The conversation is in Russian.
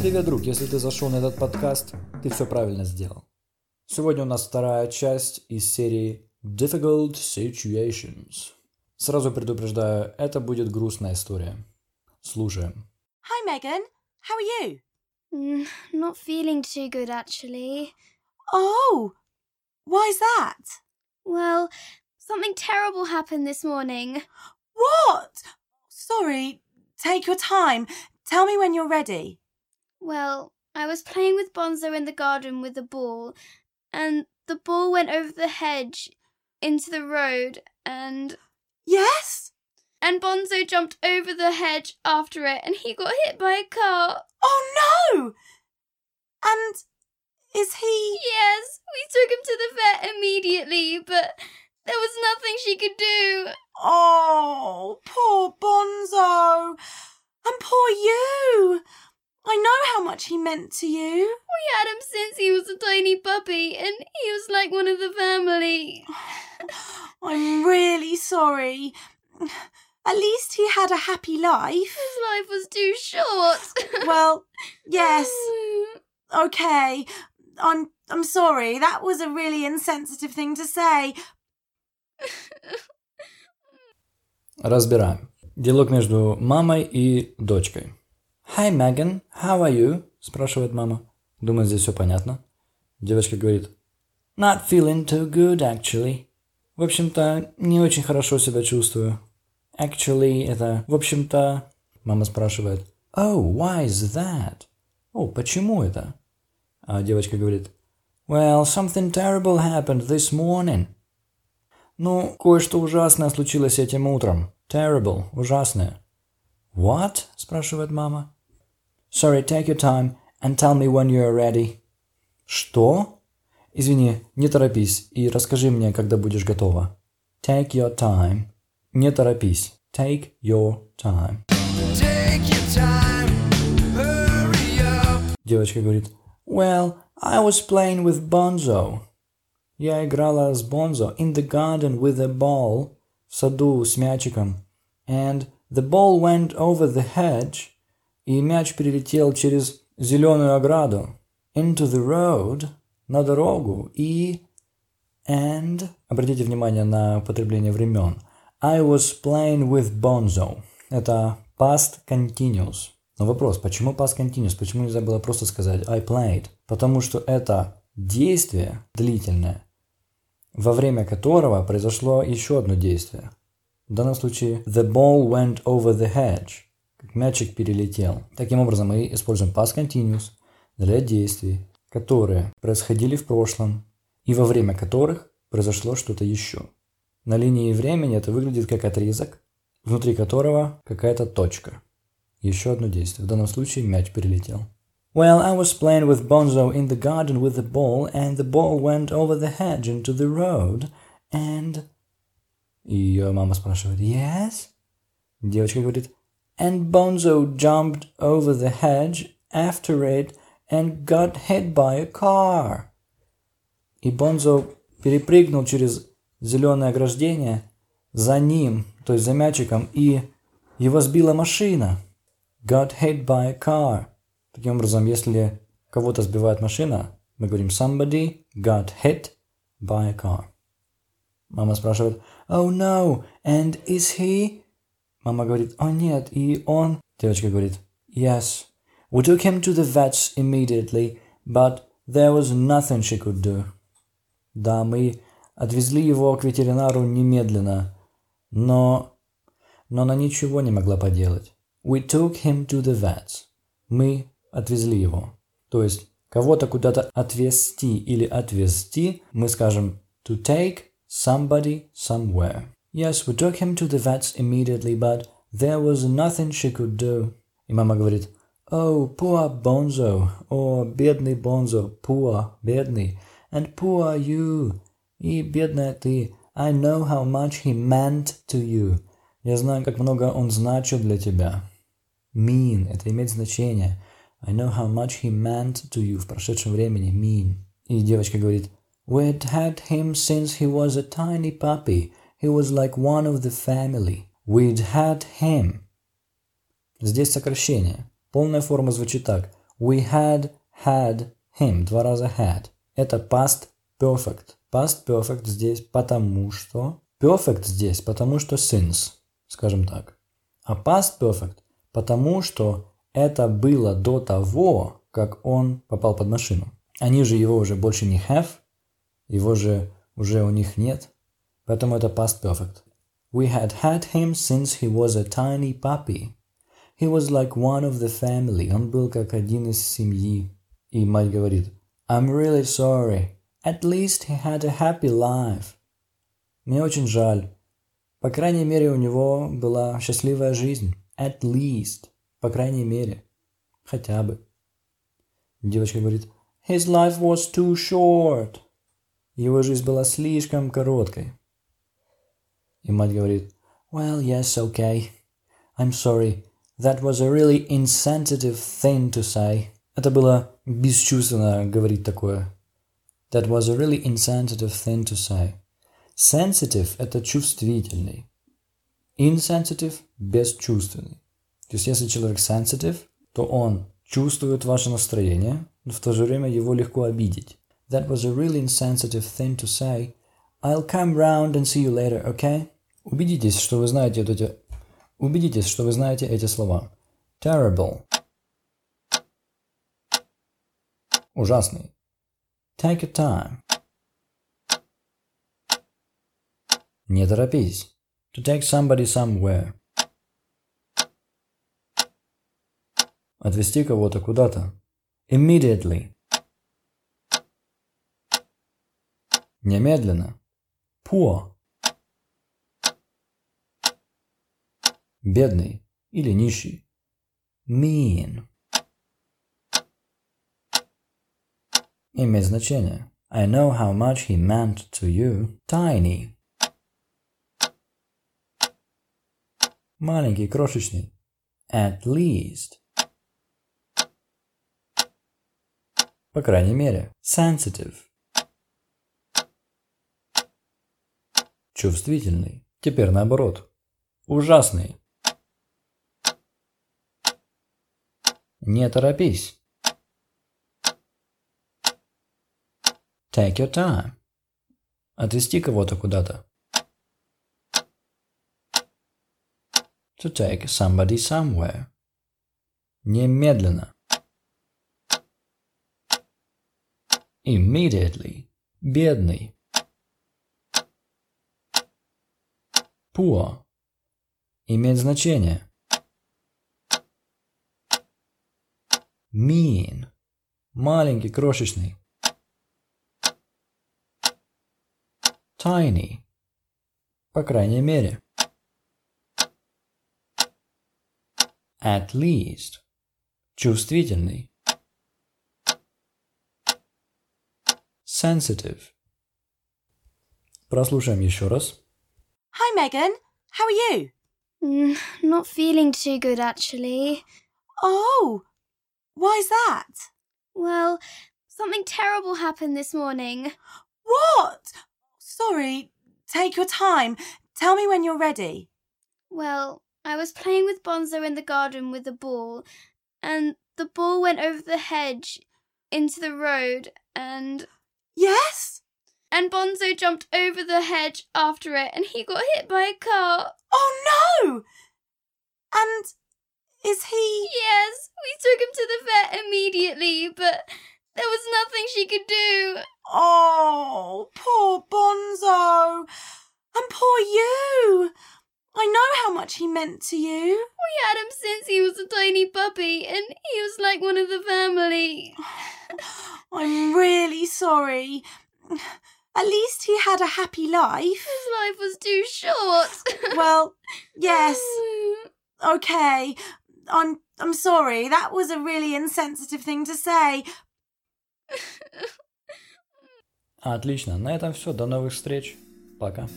Привет, друг! Если ты зашел на этот подкаст, ты все правильно сделал. Сегодня у нас вторая часть из серии Difficult Situations. Сразу предупреждаю, это будет грустная история. Слушаем. Hi, Megan. How are you? Mm, not feeling too good, actually. Oh, why's that? Well, something terrible happened this morning. What? Sorry. Take your time. Tell me when you're ready. Well, I was playing with Bonzo in the garden with a ball, and the ball went over the hedge into the road, and Yes? and Bonzo jumped over the hedge after it, and he got hit by a car. Oh, no! And is he. Yes, we took him to the vet immediately, but there was nothing she could do. Oh, poor Bonzo. And poor you. I know how much he meant to you. We had him since he was a tiny puppy, and he was like one of the family. I'm really sorry. At least he had a happy life. His life was too short. Well, yes. Okay. I'm I'm sorry. That was a really insensitive thing to say. Разбираем. Диалог между мамой и дочкой. Hi, Megan. How are you? спрашивает мама. Думаю, здесь все понятно. Девочка говорит. Not feeling too good, actually. В общем-то, не очень хорошо себя чувствую. Actually, это в общем-то... Мама спрашивает. Oh, why is that? О, почему это? А девочка говорит. Well, something terrible happened this morning. Ну, кое-что ужасное случилось этим утром. Terrible, ужасное. What? спрашивает мама. Sorry, take your time and tell me when you're ready. Что? Извини, не торопись и расскажи мне, когда будешь готова. Take your time. Не торопись. Take your time. Take your time, hurry up. Девочка говорит. Well, I was playing with Bonzo. Я играла с Бонзо in the garden with a ball. В саду с мячиком. And the ball went over the hedge. И мяч перелетел через зеленую ограду. Into the road. На дорогу. И... And... Обратите внимание на употребление времен. I was playing with Bonzo. Это past continuous. Но вопрос, почему past continuous? Почему нельзя было просто сказать I played? Потому что это действие длительное, во время которого произошло еще одно действие. В данном случае the ball went over the hedge. Как мячик перелетел. Таким образом, мы используем past continuous для действий, которые происходили в прошлом и во время которых произошло что-то еще. На линии времени это выглядит как отрезок, внутри которого какая-то точка. Еще одно действие. В данном случае мяч перелетел. Well, I was playing with Bonzo in the garden with the ball, and the ball went over the hedge into the road, and... И ее мама спрашивает, yes? Девочка говорит, and Bonzo jumped over the hedge after it and got hit by a car. И Бонзо перепрыгнул через зеленое ограждение за ним, то есть за мячиком, и его сбила машина. Got hit by a car. Таким образом, если кого-то сбивает машина, мы говорим somebody got hit by a car. Мама спрашивает, oh no, and is he? Мама говорит, о нет, и он? Девочка говорит, yes. We took him to the vets immediately, but there was nothing she could do. Да, мы отвезли его к ветеринару немедленно, но... но она ничего не могла поделать. We took him to the vets. Мы отвезли его. То есть, кого-то куда-то отвезти или отвезти, мы скажем to take somebody somewhere. Yes, we took him to the vets immediately, but there was nothing she could do. И мама говорит, Oh, poor Bonzo. О, бедный Бонзо. Poor, бедный. And poor you. И бедная ты. I know how much he meant to you. Я знаю, как много он значил для тебя. Mean – это имеет значение. I know how much he meant to you в прошедшем времени. Mean. И девочка говорит, We'd had him since he was a tiny puppy. He was like one of the family. We'd had him. Здесь сокращение. Полная форма звучит так. We had had him. Два раза had. Это past perfect. Past perfect здесь потому что... Perfect здесь потому что since. Скажем так. А past perfect потому что это было до того, как он попал под машину. Они же его уже больше не have, его же уже у них нет. Поэтому это past perfect. We had had him since he was a tiny puppy. He was like one of the family. Он был как один из семьи. И мать говорит, I'm really sorry. At least he had a happy life. Мне очень жаль. По крайней мере, у него была счастливая жизнь. At least. По крайней мере. Хотя бы. Девочка говорит, His life was too short. Его жизнь была слишком короткой. И мать говорит, Well, yes, okay. I'm sorry. That was a really insensitive thing to say. Это было бесчувственно говорить такое. That was a really insensitive thing to say. Sensitive – это чувствительный. Insensitive – бесчувственный. То есть, если человек sensitive, то он чувствует ваше настроение, но в то же время его легко обидеть. That was a really insensitive thing to say. I'll come round and see you later, okay? Убедитесь, что вы знаете эти... Убедитесь, что вы знаете эти слова. Terrible. Ужасный. Take your time. Не торопись. To take somebody somewhere. Отвезти кого-то куда-то. Immediately. Немедленно. Poor. Бедный или нищий. Mean. Имеет значение. I know how much he meant to you. Tiny. Маленький, крошечный. At least. По крайней мере. Sensitive. Чувствительный. Теперь наоборот. Ужасный. Не торопись. Take your time. Отвезти кого-то куда-то. To take somebody somewhere. Немедленно. Immediately. Бедный. Poor. Имеет значение. Mean. Маленький, крошечный. Tiny. По крайней мере. At least. Чувствительный. Sensitive. Прослушаем еще раз. Hi, Megan. How are you? Mm, not feeling too good, actually. Oh, why's that? Well, something terrible happened this morning. What? Sorry. Take your time. Tell me when you're ready. Well, I was playing with Bonzo in the garden with a ball, and the ball went over the hedge into the road, and Yes? and Bonzo jumped over the hedge after it, and he got hit by a car. Oh no! And is he. Yes, we took him to the vet immediately, but there was nothing she could do. Oh, poor Bonzo. And poor you. I know how much he meant to you. We had him since he was a tiny puppy, and he was like one of the family. I'm really sorry. At least he had a happy life. His life was too short. Well, yes, okay. I'm I'm sorry. That was a really insensitive thing to say. Отлично, на этом все. До новых встреч. Пока.